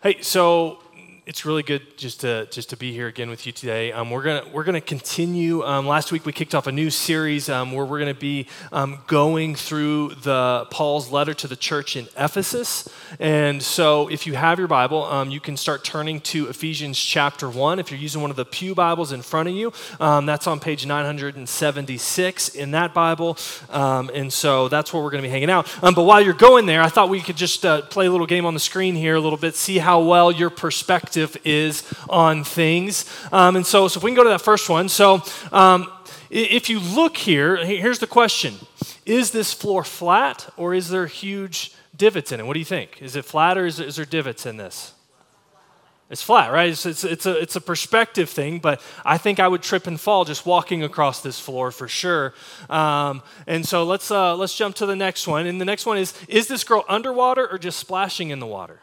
Hey, so it's really good just to just to be here again with you today. Um, we're gonna we're gonna continue. Um, last week we kicked off a new series um, where we're gonna be um, going through the Paul's letter to the church in Ephesus. And so, if you have your Bible, um, you can start turning to Ephesians chapter one. If you're using one of the pew Bibles in front of you, um, that's on page 976 in that Bible. and so that's where we're gonna be hanging out. but while you're going there, I thought we could just uh, play a little game on the screen here a little bit, see how well your perspective perspective is on things. Um, and so, so if we can go to that first one. So, um, if you look here, here's the question Is this floor flat or is there huge divots in it? What do you think? Is it flat or is, is there divots in this? It's flat, right? It's, it's, it's, a, it's a perspective thing, but I think I would trip and fall just walking across this floor for sure. Um, and so let's, uh, let's jump to the next one. And the next one is Is this girl underwater or just splashing in the water?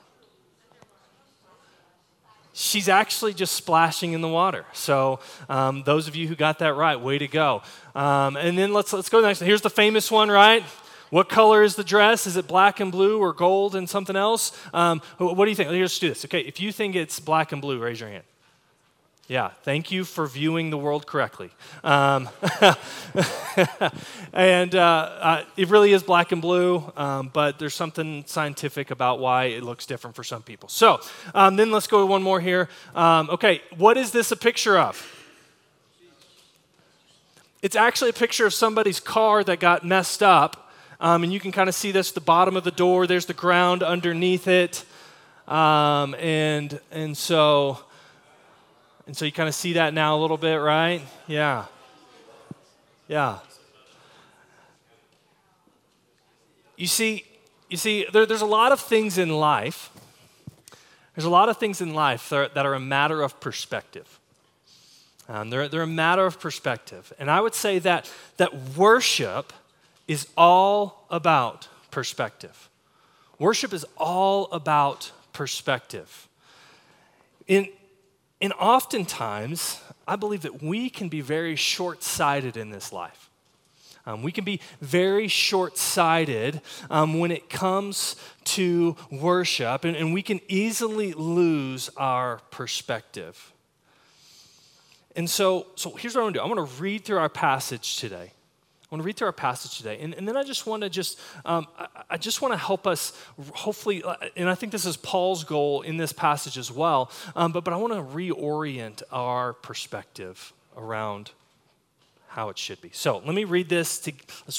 She's actually just splashing in the water. So um, those of you who got that right, way to go. Um, and then let's let's go next. Here's the famous one, right? What color is the dress? Is it black and blue or gold and something else? Um, what do you think? Let's do this. Okay, if you think it's black and blue, raise your hand. Yeah, thank you for viewing the world correctly. Um, and uh, uh, it really is black and blue, um, but there's something scientific about why it looks different for some people. So um, then let's go to one more here. Um, okay, what is this a picture of? It's actually a picture of somebody's car that got messed up. Um, and you can kind of see this the bottom of the door, there's the ground underneath it. Um, and, and so. And so you kind of see that now a little bit, right? Yeah. Yeah. You see, you see, there, there's a lot of things in life. There's a lot of things in life that are, that are a matter of perspective. Um, they're, they're a matter of perspective. And I would say that, that worship is all about perspective. Worship is all about perspective. In, and oftentimes, I believe that we can be very short sighted in this life. Um, we can be very short sighted um, when it comes to worship, and, and we can easily lose our perspective. And so, so here's what I'm gonna do I'm gonna read through our passage today. Want to read through our passage today, and, and then I just want to just um, I, I, just want to help us, hopefully, uh, and I think this is Paul's goal in this passage as well. Um, but but I want to reorient our perspective around how it should be. So let me read this. To,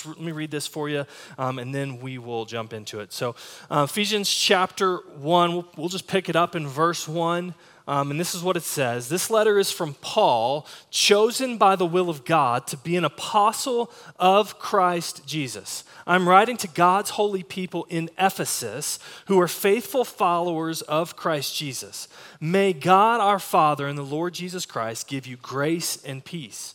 let me read this for you, um, and then we will jump into it. So uh, Ephesians chapter one. We'll, we'll just pick it up in verse one. Um, and this is what it says This letter is from Paul, chosen by the will of God to be an apostle of Christ Jesus. I'm writing to God's holy people in Ephesus who are faithful followers of Christ Jesus. May God our Father and the Lord Jesus Christ give you grace and peace.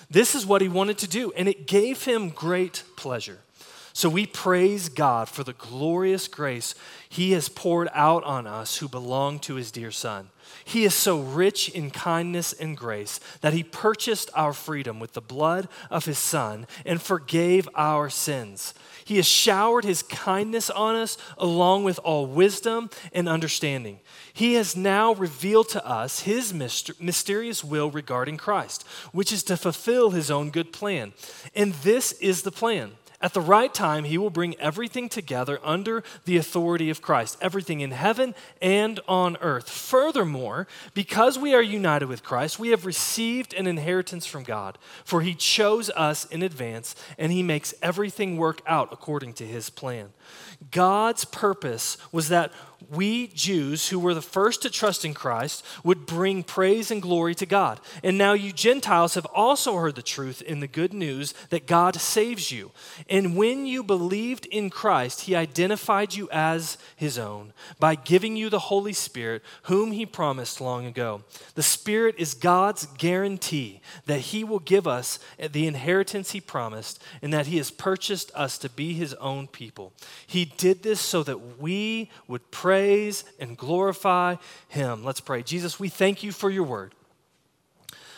This is what he wanted to do, and it gave him great pleasure. So we praise God for the glorious grace he has poured out on us who belong to his dear Son. He is so rich in kindness and grace that he purchased our freedom with the blood of his Son and forgave our sins. He has showered his kindness on us along with all wisdom and understanding. He has now revealed to us his mysterious will regarding Christ, which is to fulfill his own good plan. And this is the plan at the right time, he will bring everything together under the authority of Christ, everything in heaven and on earth. Furthermore, because we are united with Christ, we have received an inheritance from God, for he chose us in advance, and he makes everything work out according to his plan. God's purpose was that we Jews, who were the first to trust in Christ, would bring praise and glory to God. And now you Gentiles have also heard the truth in the good news that God saves you. And when you believed in Christ, he identified you as his own by giving you the Holy Spirit, whom he promised long ago. The Spirit is God's guarantee that he will give us the inheritance he promised and that he has purchased us to be his own people. He did this so that we would praise and glorify him. Let's pray. Jesus, we thank you for your word.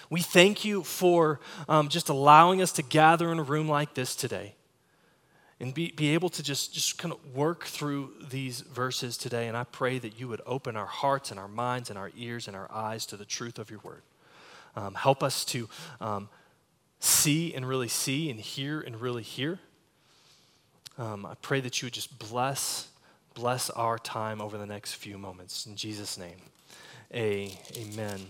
We thank you for um, just allowing us to gather in a room like this today and be, be able to just, just kind of work through these verses today. And I pray that you would open our hearts and our minds and our ears and our eyes to the truth of your word. Um, help us to um, see and really see and hear and really hear. Um, I pray that you would just bless, bless our time over the next few moments. In Jesus' name, a, amen.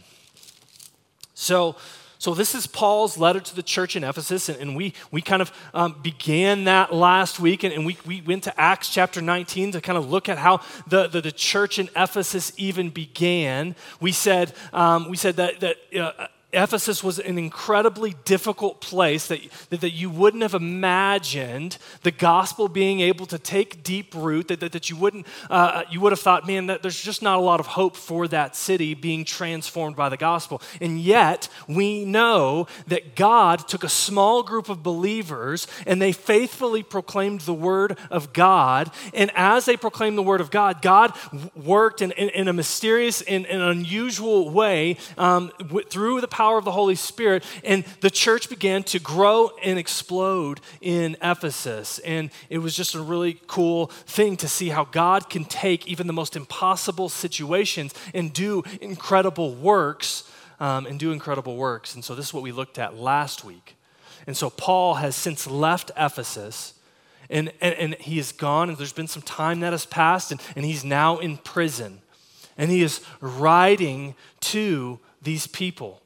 So, so, this is Paul's letter to the church in Ephesus, and, and we, we kind of um, began that last week, and, and, we, we went to Acts chapter 19 to kind of look at how the, the, the church in Ephesus even began. We said, um, we said that, that uh, Ephesus was an incredibly difficult place that, that, that, you wouldn't have imagined the gospel being able to take deep root, that, that, that you wouldn't, uh, you would have thought, man, that there's just not a lot of hope for that city being transformed by the gospel. And yet, we know that God took a small group of believers and they faithfully proclaimed the word of God. And as they proclaimed the word of God, God worked in, in, in a mysterious and, and unusual way um, through the power power of the Holy Spirit, and the church began to grow and explode in Ephesus. And it was just a really cool thing to see how God can take even the most impossible situations and do incredible works. Um, and do incredible works. And so, this is what we looked at last week. And so, Paul has since left Ephesus. And, and, and, he is gone, and there's been some time that has passed, and, and he's now in prison. And he is writing to these people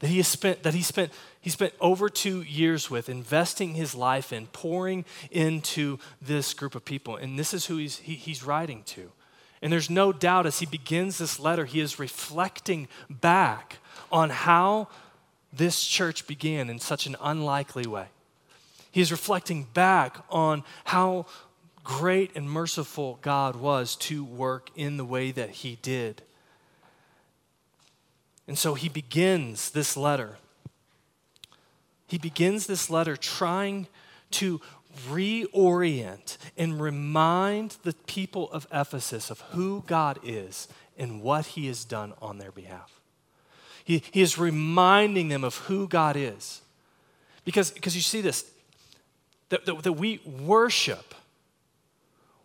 that he spent that he spent he spent over two years with investing his life in pouring into this group of people. And this is who he's he, he's writing to. And there's no doubt as he begins this letter he is reflecting back on how this church began in such an unlikely way. He is reflecting back on how great and merciful god was to work in the way that he did and so he begins this letter. He begins this letter trying to reorient and remind the people of Ephesus of who God is and what he has done on their behalf. He, he is reminding them of who God is. Because, because you see this, that, that, that we worship,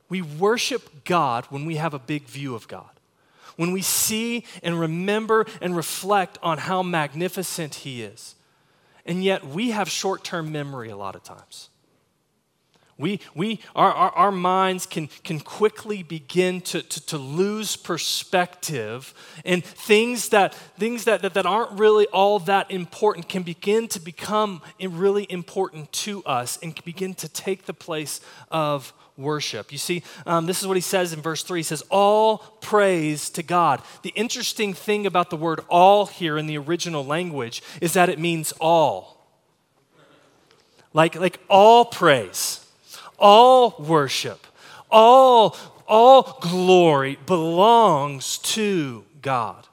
we worship God when we have a big view of God when we see and remember and reflect on how magnificent He is. And yet, we have short term memory a lot of times. We, we, our, our, our, minds can, can quickly begin to, to, to, lose perspective, and things, that, things that, that, that aren't really all that important can begin to become really important to us and begin to take the place of worship. You see, um, this is what he says in verse 3. He says, All praise to God. The interesting thing about the word all here in the original language is that it means all. Like, like all praise, all worship, all, all glory belongs to God.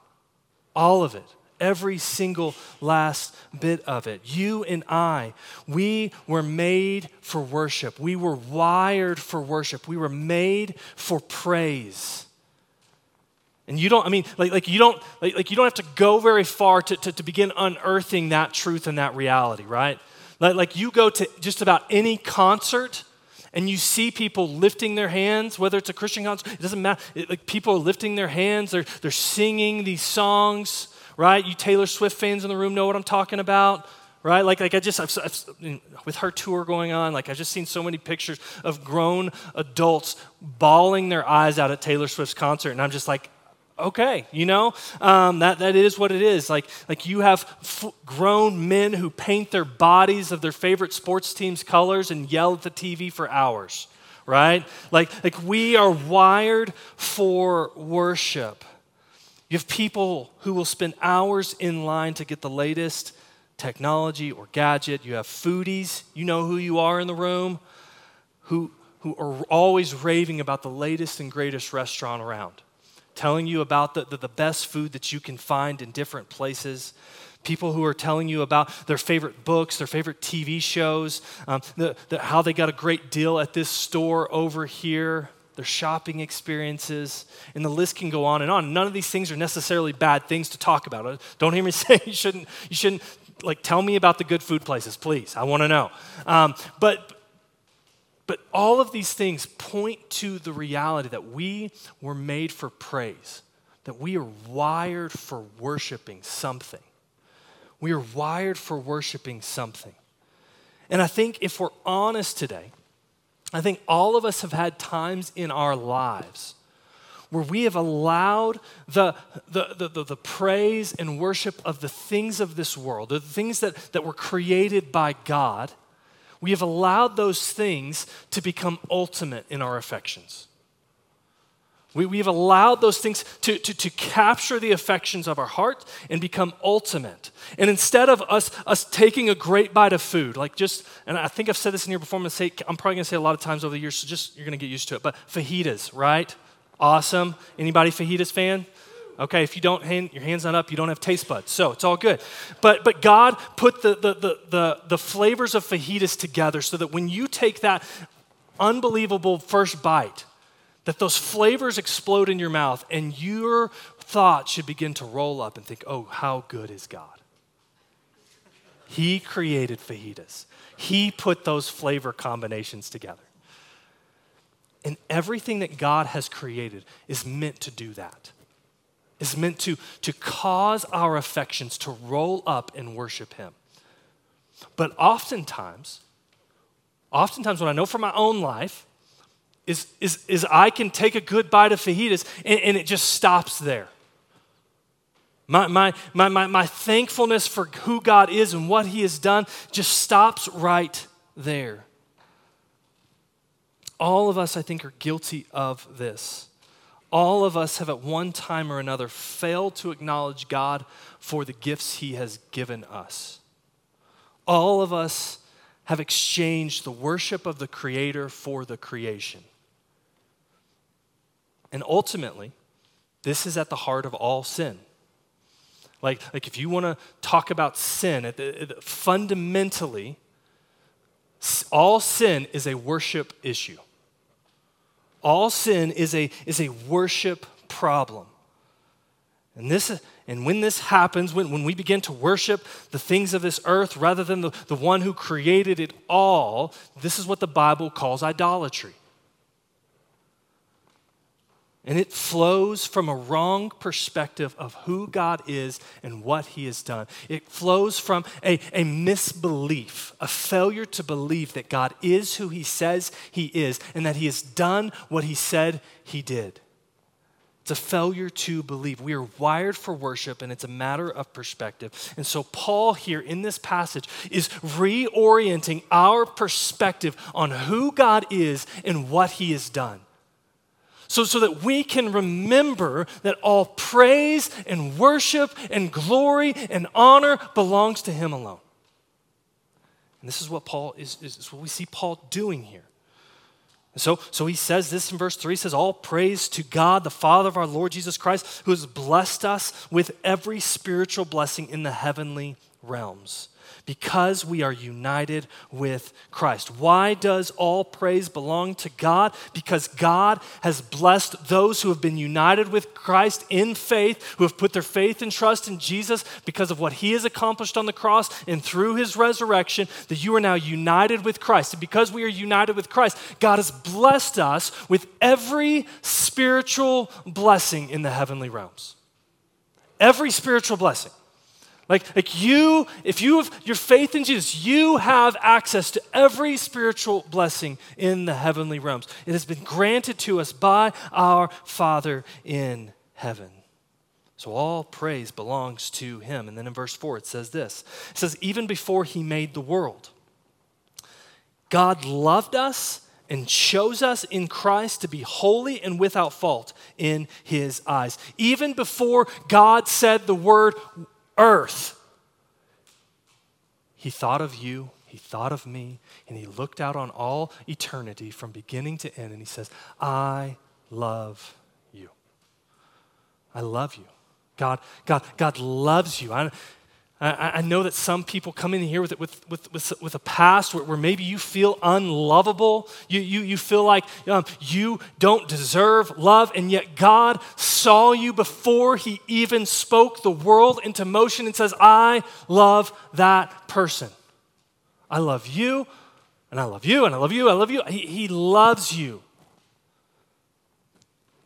All of it every single last bit of it. You and I, we were made for worship. We were wired for worship. We were made for praise. And you don't, I mean, like, like you don't, like, like you don't have to go very far to, to, to begin unearthing that truth and that reality, right? Like, like you go to just about any concert and you see people lifting their hands, whether it's a Christian concert, it doesn't matter. It, like people are lifting their hands, they're, they're singing these songs right? You Taylor Swift fans in the room know what I'm talking about, right? Like, like I just, I've, I've, with her tour going on, like I've just seen so many pictures of grown adults bawling their eyes out at Taylor Swift's concert, and I'm just like, okay, you know, um, that, that is what it is. Like, like you have f- grown men who paint their bodies of their favorite sports team's colors and yell at the TV for hours, right? Like, like we are wired for worship. You have people who will spend hours in line to get the latest technology or gadget. You have foodies, you know who you are in the room. who, who are always raving about the latest and greatest restaurant around, telling you about the, the, the best food that you can find in different places people who are telling you about their favorite books, their favorite TV shows, um, the, the, how they got a great deal at this store over here, their shopping experiences, and the list can go on and on. None of these things are necessarily bad things to talk about. Uh, don't hear me say you shouldn't, you shouldn't like tell me about the good food places, please. I want to know. Um, but but all of these things point to the reality that we were made for praise, that we are wired for worshiping something. We are wired for worshiping something. And I think if we're honest today, I think all of us have had times in our lives where we have allowed the, the, the, the, the praise and worship of the things of this world, the things that, that were created by God, we have allowed those things to become ultimate in our affections. We, we've allowed those things to, to, to capture the affections of our heart and become ultimate. And instead of us, us taking a great bite of food, like just, and I think I've said this in here before, I'm, gonna say, I'm probably going to say a lot of times over the years, so just you're going to get used to it, but fajitas, right? Awesome. Anybody fajitas fan? Okay, if you don't, hand, your hand's not up, you don't have taste buds. So it's all good. But, but God put the, the, the, the, the flavors of fajitas together so that when you take that unbelievable first bite, that those flavors explode in your mouth and your thoughts should begin to roll up and think, oh, how good is God? He created fajitas, He put those flavor combinations together. And everything that God has created is meant to do that. Is meant to, to cause our affections to roll up and worship Him. But oftentimes, oftentimes, what I know from my own life is, is, is I can take a good bite of fajitas and, and it just stops there. My, my, my, my, my thankfulness for who God is and what He has done just stops right there. All of us, I think, are guilty of this. All of us have at one time or another failed to acknowledge God for the gifts He has given us. All of us have exchanged the worship of the Creator for the creation. And ultimately, this is at the heart of all sin. Like, like if you want to talk about sin, fundamentally, all sin is a worship issue. All sin is a, is a worship problem. And, this, and when this happens, when, when we begin to worship the things of this earth rather than the, the one who created it all, this is what the Bible calls idolatry. And it flows from a wrong perspective of who God is and what He has done. It flows from a, a misbelief, a failure to believe that God is who He says He is and that He has done what He said He did. It's a failure to believe. We are wired for worship, and it's a matter of perspective. And so, Paul here in this passage is reorienting our perspective on who God is and what He has done so, so that we can remember that all praise and worship and glory and honor belongs to Him alone. And this is what Paul is, is, is what we see Paul doing here. so, so he says this in verse 3 he says, All praise to God, the Father of our Lord Jesus Christ, who has blessed us with every spiritual blessing in the heavenly realms because we are united with Christ. Why does all praise belong to God? Because God has blessed those who have been united with Christ in faith, who have put their faith and trust in Jesus because of what he has accomplished on the cross and through his resurrection, that you are now united with Christ. And because we are united with Christ, God has blessed us with every spiritual blessing in the heavenly realms. Every spiritual blessing. Like, like you, if you have your faith in Jesus, you have access to every spiritual blessing in the heavenly realms. It has been granted to us by our Father in heaven. So all praise belongs to him. And then in verse 4, it says this It says, Even before he made the world, God loved us and chose us in Christ to be holy and without fault in his eyes. Even before God said the word earth. He thought of you He thought of me and he looked out on all eternity from beginning to end and he says, I love you. I love you. God, God, God loves you. I, I, I know that some people come in here with, with, with, with, with a past where, where, maybe you feel unlovable. You, you, you feel like um, you don't deserve love, and yet God saw you before He even spoke the world into motion and says, I love that person. I love you, and I love you, and I love you, I love you. He, he loves you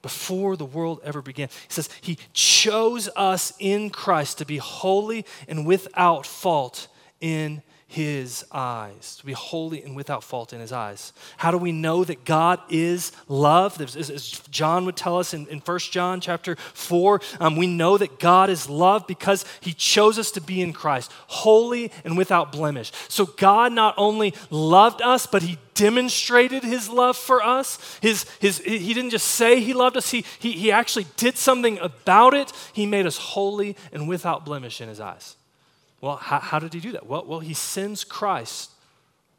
before the world ever began. He says, He chose us in Christ to be holy and without fault in his eyes, to be holy and without fault in his eyes. How do we know that God is love? As John would tell us in, in 1 John chapter 4, um, we know that God is love because he chose us to be in Christ, holy and without blemish. So God not only loved us, but he demonstrated his love for us. His, his, he didn't just say he loved us, he, he, he actually did something about it. He made us holy and without blemish in his eyes. Well, how, how did he do that? Well, well, he sends Christ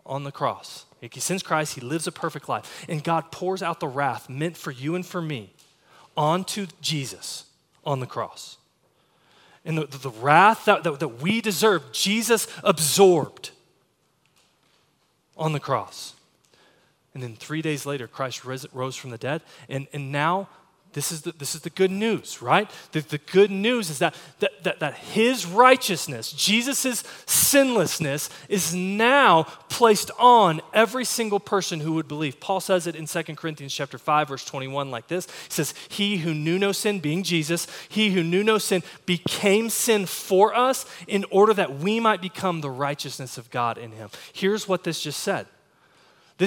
on the cross. He sends Christ, he lives a perfect life. And God pours out the wrath meant for you and for me onto Jesus on the cross. And the, the, the wrath that, that, that we deserve, Jesus absorbed on the cross. And then three days later, Christ rose from the dead. And, and now this is the, this is the good news, right? The, the good news is that, that, that, that his righteousness, Jesus' sinlessness, is now placed on every single person who would believe. Paul says it in 2 Corinthians chapter 5, verse 21, like this. He says, He who knew no sin, being Jesus, he who knew no sin, became sin for us in order that we might become the righteousness of God in him. Here's what this just said.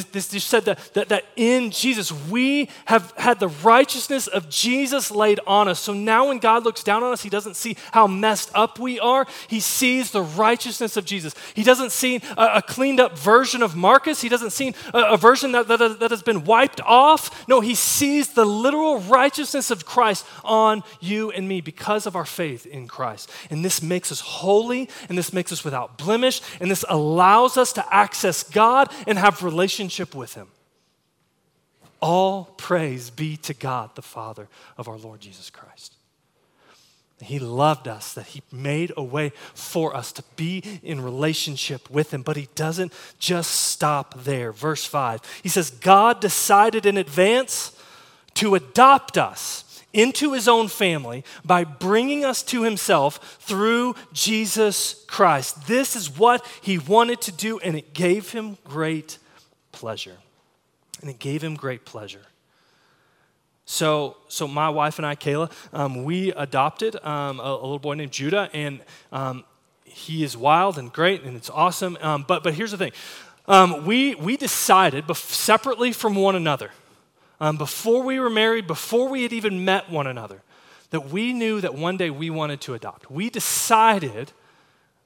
This, this said that, that, that in Jesus, we have had the righteousness of Jesus laid on us. So now when God looks down on us, he doesn't see how messed up we are. He sees the righteousness of Jesus. He doesn't see a, a cleaned up version of Marcus. He doesn't see a, a version that, that, that has been wiped off. No, he sees the literal righteousness of Christ on you and me because of our faith in Christ. And this makes us holy, and this makes us without blemish, and this allows us to access God and have relationship relationship with Him. All praise be to God, the Father of our Lord Jesus Christ. He loved us, that He made a way for us to be in relationship with Him, but He doesn't just stop there. Verse 5, He says, God decided in advance to adopt us into His own family by bringing us to Himself through Jesus Christ. This is what He wanted to do, and it gave Him great pleasure. And it gave him great pleasure. So, so my wife and I, Kayla, um, we adopted um, a, a, little boy named Judah, and um, he is wild and great, and it's awesome. Um, but, but here's the thing um, we, we decided bef- separately from one another, um, before we were married, before we had even met one another, that we knew that one day we wanted to adopt. We decided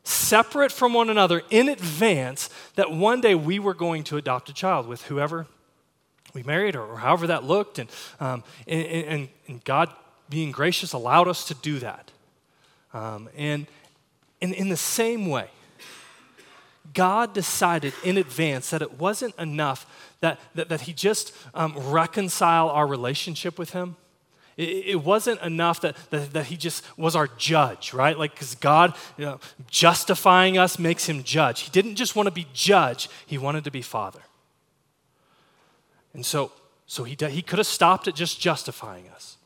separate from one another in advance that one day we were going to adopt a child with whoever we married or, however that looked. And, um, and, and, and, God, being gracious, allowed us to do that. Um, and, and in the same way, God decided in advance that it wasn't enough that, that, that He just um, reconcile our relationship with Him it, wasn't enough that, that, that, he just was our judge, right? Like, because God you know, justifying us makes him judge. He didn't just want to be judge, he wanted to be father. And so, so he, he could have stopped at just justifying us.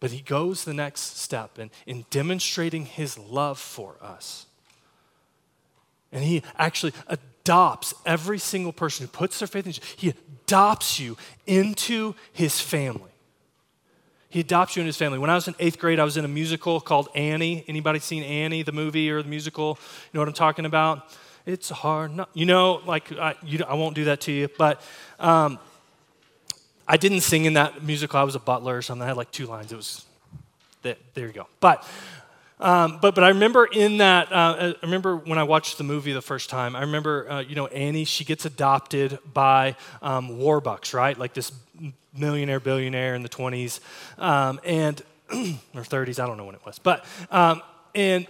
But he goes the next step in, in demonstrating his love for us. And he actually adopts every single person who puts their faith in Jesus. He adopts you into his family. He adopts you in his family. When I was in eighth grade, I was in a musical called Annie. Anybody seen Annie, the movie or the musical? You know what I'm talking about? It's hard. Not, you know, like I, you, I won't do that to you, but um, I didn't sing in that musical. I was a butler or something. I had like two lines. It was that, there you go. But um, but, but I remember in that, uh, I remember when I watched the movie the first time, I remember, uh, you know, Annie, she gets adopted by um, Warbucks, right? Like this millionaire, billionaire in the 20s um, and or 30s, I don't know when it was. But, um, and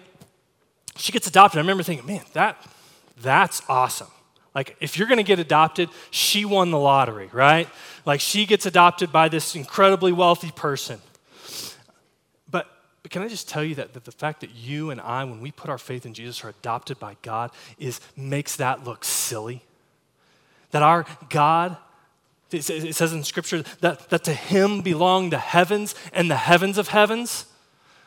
she gets adopted. I remember thinking, man, that, That's awesome. Like, if you're going to get adopted, she won the lottery, right? Like, she gets adopted by this incredibly wealthy person. But, but can I just tell you that, that the fact that you and I, when we put our faith in Jesus, are adopted by God, is makes that look silly? That our God it says in Scripture that, that to him belong the heavens and the heavens of heavens.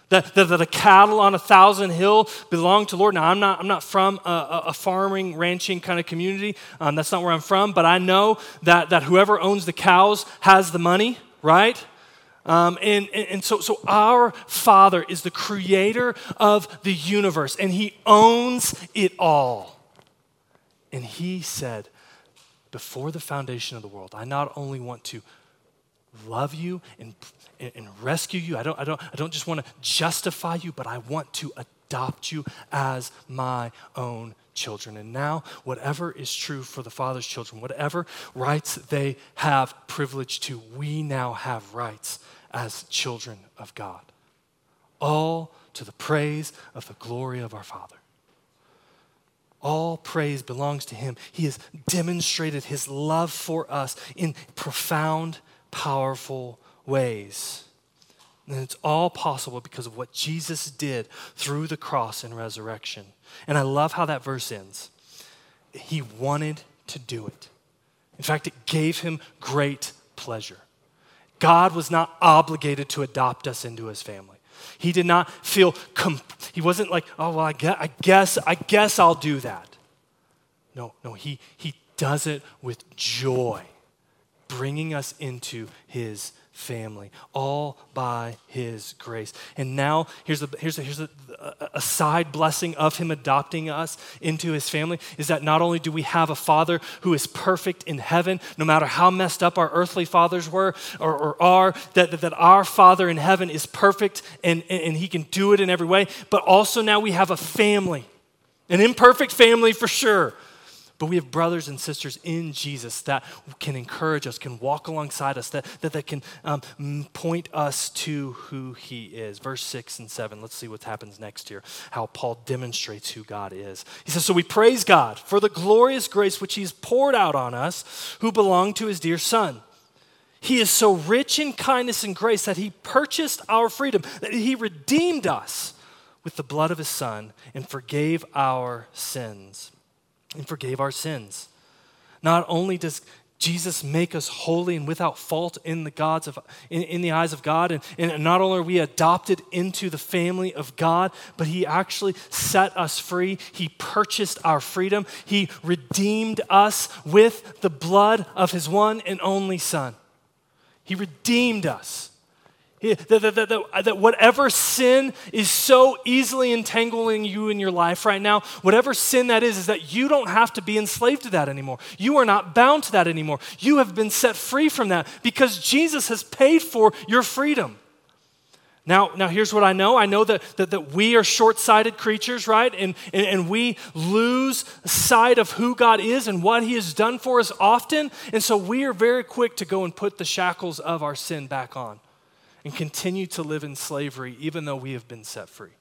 That, that, that the cattle on a thousand hill belong to Lord. Now, I'm not, I'm not from a, a farming, ranching kind of community. Um, that's not where I'm from. But I know that, that whoever owns the cows has the money, right? Um, and, and, and so, so our Father is the creator of the universe, and He owns it all. And He said, before the foundation of the world, I not only want to love you and, and rescue you, I don't, I, don't, I don't just want to justify you, but I want to adopt you as my own children. And now, whatever is true for the Father's children, whatever rights they have privilege to, we now have rights as children of God. All to the praise of the glory of our Father. All praise belongs to him. He has demonstrated his love for us in profound, powerful ways. And it's all possible because of what Jesus did through the cross and resurrection. And I love how that verse ends. He wanted to do it. In fact, it gave him great pleasure. God was not obligated to adopt us into his family. He did not feel, comp- he wasn't like, oh, well, I guess, I guess, I guess I'll do that. No, no, he, he does it with joy, bringing us into his family, all by His grace. And now, here's, a, here's, a, here's a, a, side blessing of Him adopting us into His family is that not only do we have a Father who is perfect in heaven, no matter how messed up our earthly fathers were or, or are, that, that, that, our Father in heaven is perfect and, and, and He can do it in every way, but also now we have a family, an imperfect family for sure but we have brothers and sisters in Jesus that can encourage us, can walk alongside us, that, that, that can um, point us to who He is. Verse 6 and 7, let's see what happens next here, how Paul demonstrates who God is. He says, So we praise God for the glorious grace which He's poured out on us who belong to His dear Son. He is so rich in kindness and grace that He purchased our freedom, that He redeemed us with the blood of His Son and forgave our sins and forgave our sins. Not only does Jesus make us holy and without fault in the, gods of, in, in the eyes of God. And, and not only are we adopted into the family of God, but He actually set us free. He purchased our freedom. He redeemed us with the blood of His one and only Son. He redeemed us. That, that, that, uh, that, whatever sin is so easily entangling you in your life right now, whatever sin that is, is that you don't have to be enslaved to that anymore. You are not bound to that anymore. You have been set free from that because Jesus has paid for your freedom. Now, now here's what I know. I know that, that, that we are short sighted creatures, right? And, and, and we lose sight of who God is and what He has done for us often. And so we are very quick to go and put the shackles of our sin back on and continue to live in slavery even though we have been set free.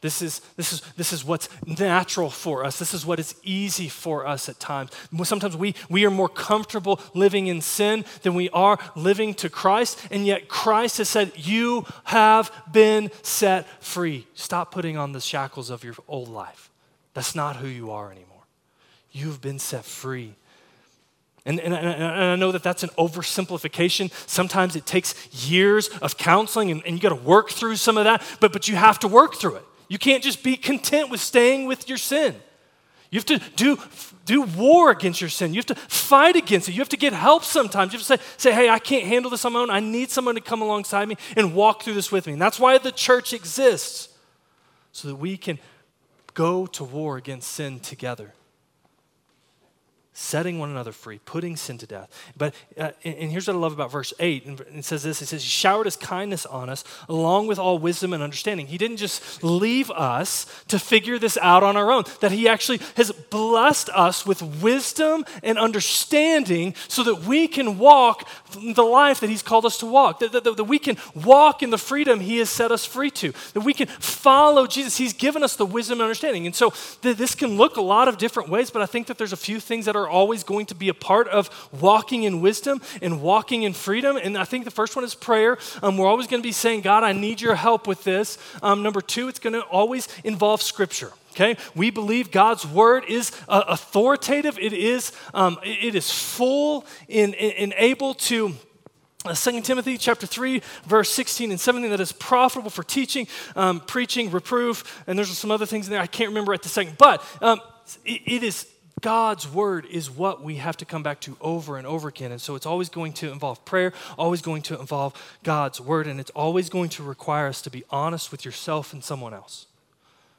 This is, this, is, this is what's natural for us. This is what is easy for us at times. Sometimes we, we are more comfortable living in sin than we are living to Christ, and yet Christ has said, You have been set free. Stop putting on the shackles of your old life. That's not who you are anymore. You've been set free. And, and, and, I know that that's an oversimplification. Sometimes it takes years of counseling and, and you got to work through some of that, but, but you have to work through it. You can't just be content with staying with your sin. You have to do, do war against your sin. You have to fight against it. You have to get help sometimes. You have to say, say, hey, I can't handle this on my own. I need someone to come alongside me and walk through this with me. And that's why the church exists, so that we can go to war against sin together. Setting one another free, putting sin to death. But uh, and, here's what I love about verse 8. And it says this it says, He showered His kindness on us, along with all wisdom and understanding. He didn't just leave us to figure this out on our own, that He actually has blessed us with wisdom and understanding so that we can walk the life that He's called us to walk, that, that, that we can walk in the freedom He has set us free to, that we can follow Jesus. He's given us the wisdom and understanding. And so th- this can look a lot of different ways, but I think that there's a few things that are are always going to be a part of walking in wisdom and walking in freedom. And I think the first one is prayer. Um, we're always going to be saying, God, I need your help with this. Um, number two, it's going to always involve scripture. Okay, we believe God's word is uh, authoritative. It is, um, it is full and, and able to uh, 2 Timothy chapter 3, verse 16 and 17, that is profitable for teaching, um, preaching, reproof, and there's some other things in there I can't remember at the second. But um, it, it is God's word is what we have to come back to over and over again. And so it's always going to involve prayer, always going to involve God's word, and it's always going to require us to be honest with yourself and someone else.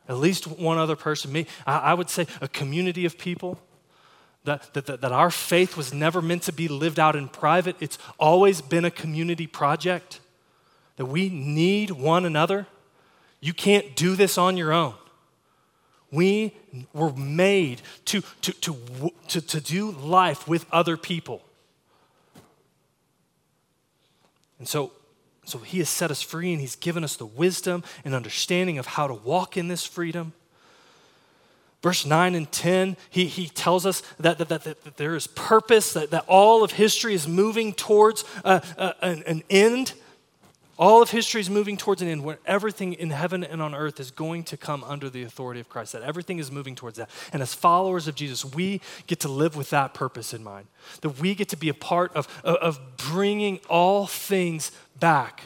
At least one other person. Me, I, would say a community of people. That, that, that, that our faith was never meant to be lived out in private. It's always been a community project. That we need one another. You can't do this on your own. We were made to, to, to, to, to do life with other people. And so, so he has set us free and he's given us the wisdom and understanding of how to walk in this freedom. Verse 9 and 10, he, he tells us that, that, that, that there is purpose, that, that all of history is moving towards uh, uh, an, an end all of history is moving towards an end where everything in heaven and on earth is going to come under the authority of Christ, that everything is moving towards that. And as followers of Jesus, we get to live with that purpose in mind, that we get to be a part of, of bringing all things back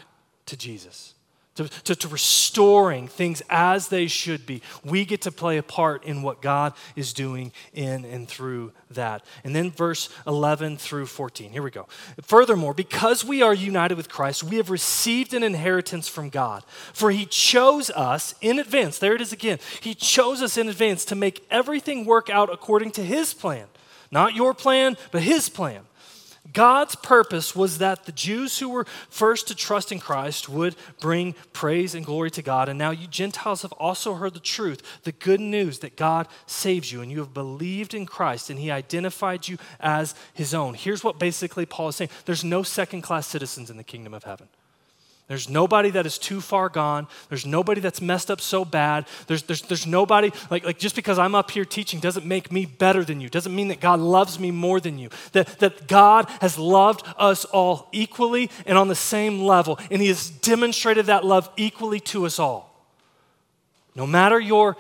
to Jesus to, to, to, restoring things as they should be. We get to play a part in what God is doing in and through that. And then verse 11 through 14. Here we go. Furthermore, because we are united with Christ, we have received an inheritance from God. For he chose us in advance. There it is again. He chose us in advance to make everything work out according to his plan. Not your plan, but his plan God's purpose was that the Jews who were first to trust in Christ would bring praise and glory to God. And now you Gentiles have also heard the truth, the good news that God saves you, and you have believed in Christ, and He identified you as His own. Here's what basically Paul is saying there's no second class citizens in the kingdom of heaven. There's nobody that is too far gone. There's nobody that's messed up so bad. There's, there's, there's nobody, like, like just because I'm up here teaching doesn't make me better than you, doesn't mean that God loves me more than you. That, that God has loved us all equally and on the same level, and He has demonstrated that love equally to us all. No matter your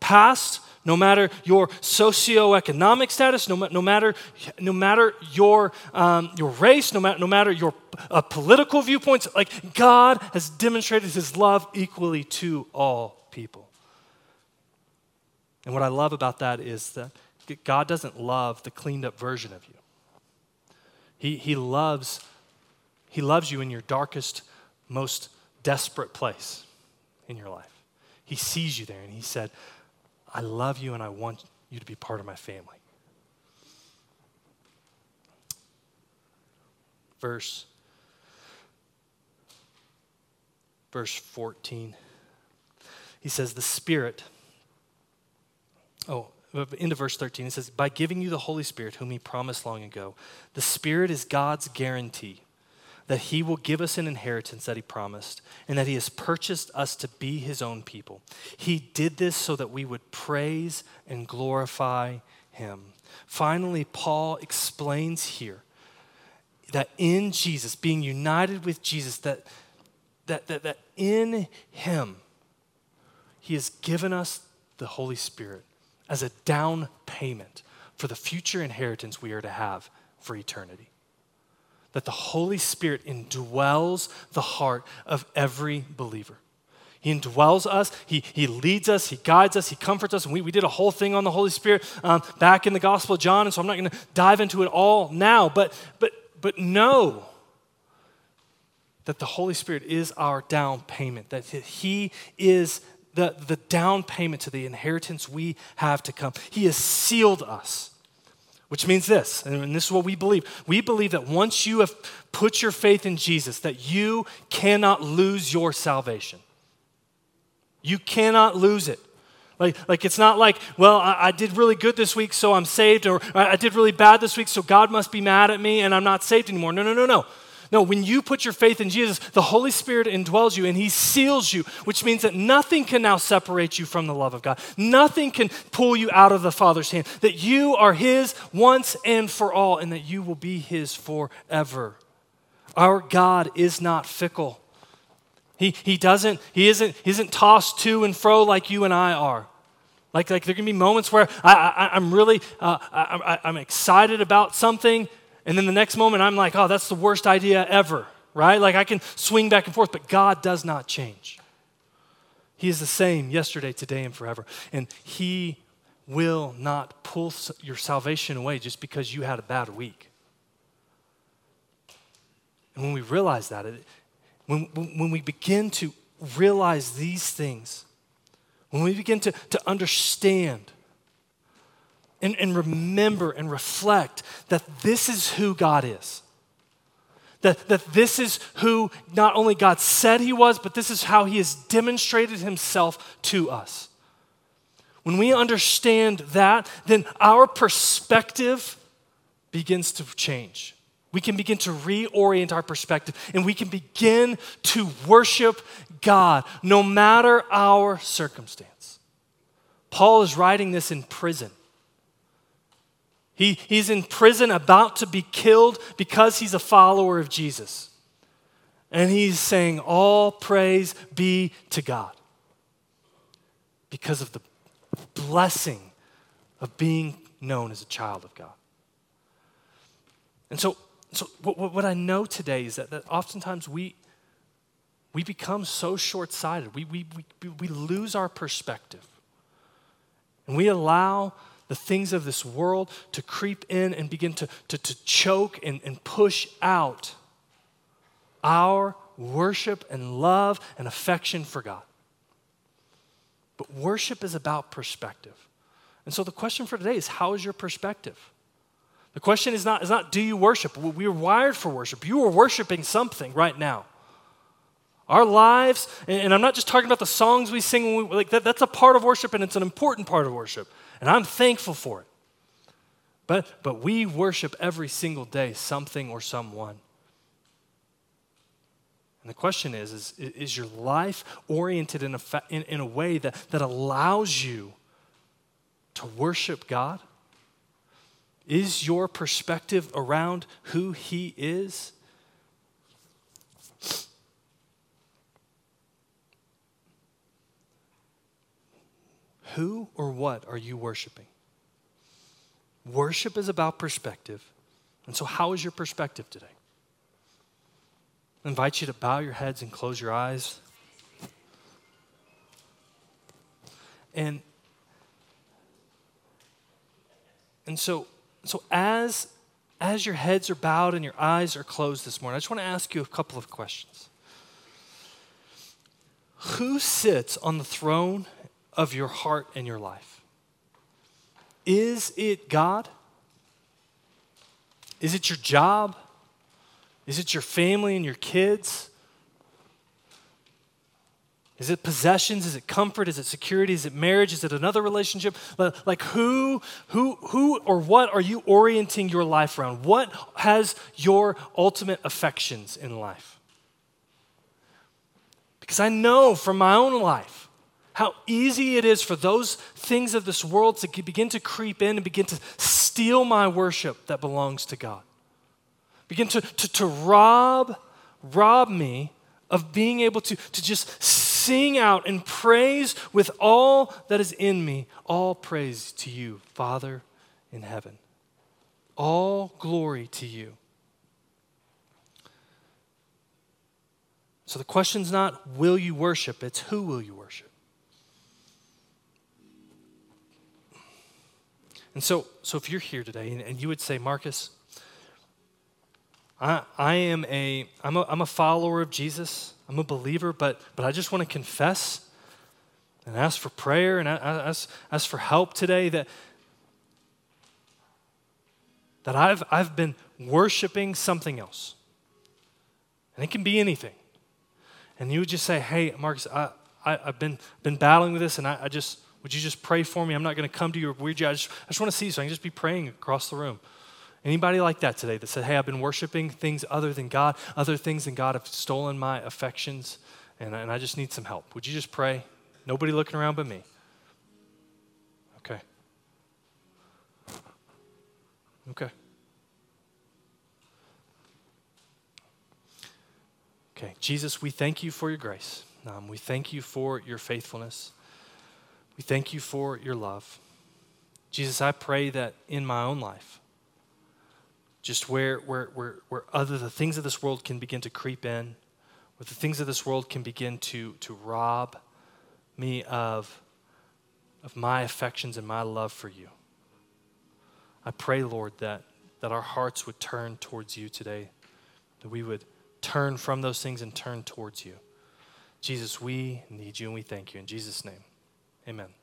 past, no matter your socioeconomic status, no, no, matter, no matter your, um, your race, no, ma- no matter your uh, political viewpoints, like God has demonstrated his love equally to all people. And what I love about that is that God doesn't love the cleaned up version of you. He, he, loves, he loves you in your darkest, most desperate place in your life. He sees you there and he said, I love you and I want you to be part of my family. Verse verse 14. He says, The Spirit, oh, into verse 13, it says, By giving you the Holy Spirit, whom He promised long ago, the Spirit is God's guarantee that he will give us an inheritance that he promised and that he has purchased us to be his own people. He did this so that we would praise and glorify him. Finally, Paul explains here that in Jesus, being united with Jesus, that, that, that, that in him, he has given us the Holy Spirit as a down payment for the future inheritance we are to have for eternity that the Holy Spirit indwells the heart of every believer. He indwells us, He, he leads us, He guides us, He comforts us. And we, we did a whole thing on the Holy Spirit um, back in the Gospel of John, and so I'm not going to dive into it all now, but, but, but know that the Holy Spirit is our down payment, that He is the, the down payment to the inheritance we have to come. He has sealed us Which means this, and this is what we believe. We believe that once you have put your faith in Jesus, that you cannot lose your salvation. You cannot lose it. Like, like it's not like, well, I, I, did really good this week, so I'm saved, or I did really bad this week, so God must be mad at me and I'm not saved anymore. No, no, no, no. No, when you put your faith in Jesus, the Holy Spirit indwells you and He seals you, which means that nothing can now separate you from the love of God. Nothing can pull you out of the Father's hand. That you are His once and for all, and that you will be His forever. Our God is not fickle. He, he doesn't, he isn't, he isn't tossed to and fro like you and I are. Like, like there can be moments where I, I, am really, uh, I, I, I'm excited about something, and then the next moment, I'm like, oh, that's the worst idea ever, right? Like I can swing back and forth, but God does not change. He is the same yesterday, today, and forever. And He will not pull your salvation away just because you had a bad week. And when we realize that, when, when we begin to realize these things, when we begin to, to understand and, and remember and reflect that this is who God is. That, that this is who not only God said he was, but this is how he has demonstrated himself to us. When we understand that, then our perspective begins to change. We can begin to reorient our perspective and we can begin to worship God no matter our circumstance. Paul is writing this in prison. He, he's in prison about to be killed because he's a follower of Jesus. And he's saying, All praise be to God because of the blessing of being known as a child of God. And so, so what, what I know today is that, that oftentimes we, we become so short sighted, we, we, we, we lose our perspective. And we allow the things of this world to creep in and begin to, to, to choke and, and push out our worship and love and affection for God. But worship is about perspective. And so the question for today is how is your perspective? The question is not, is not do you worship? We are wired for worship. You are worshiping something right now. Our lives, and I'm not just talking about the songs we sing, we, like that, that's a part of worship and it's an important part of worship and I'm thankful for it. But, but we worship every single day something or someone. And the question is, is, is your life oriented in a, fa- in, in a way that, that allows you to worship God? Is your perspective around who He is? Who or what are you worshiping? Worship is about perspective. And so, how is your perspective today? I invite you to bow your heads and close your eyes. And, and so, so as, as your heads are bowed and your eyes are closed this morning, I just want to ask you a couple of questions. Who sits on the throne of your heart and your life? Is it God? Is it your job? Is it your family and your kids? Is it possessions? Is it comfort? Is it security? Is it marriage? Is it another relationship? Like who, who, who or what are you orienting your life around? What has your ultimate affections in life? Because I know from my own life how easy it is for those things of this world to begin to creep in and begin to steal my worship that belongs to God. Begin to, to, to rob, rob me of being able to, to just sing out and praise with all that is in me. All praise to you, Father in heaven. All glory to you. So the question's not will you worship, it's who will you worship. And so, so if you're here today and, and you would say, Marcus, I, I am a, I'm a, I'm a follower of Jesus, I'm a believer, but, but I just want to confess and ask for prayer and ask, ask for help today that, that I've, I've been worshiping something else. And it can be anything. And you would just say, hey, Marcus, I, I, have been, been battling with this, and I, I, just, would you just pray for me? I'm not going to come to you weird. I just, I just want to see you so I can just be praying across the room. Anybody like that today that said, hey, I've been worshiping things other than God, other things than God have stolen my affections, and, and I just need some help? Would you just pray? Nobody looking around but me. Okay. Okay. Okay, Jesus, we thank you for your grace. Um, we thank you for your faithfulness. We thank you for your love. Jesus, I pray that in my own life, just where, where, where, where other the things of this world can begin to creep in, where the things of this world can begin to, to rob me of, of my affections and my love for you. I pray, Lord, that, that our hearts would turn towards you today, that we would turn from those things and turn towards you. Jesus, we need you and we thank you. In Jesus' name, amen.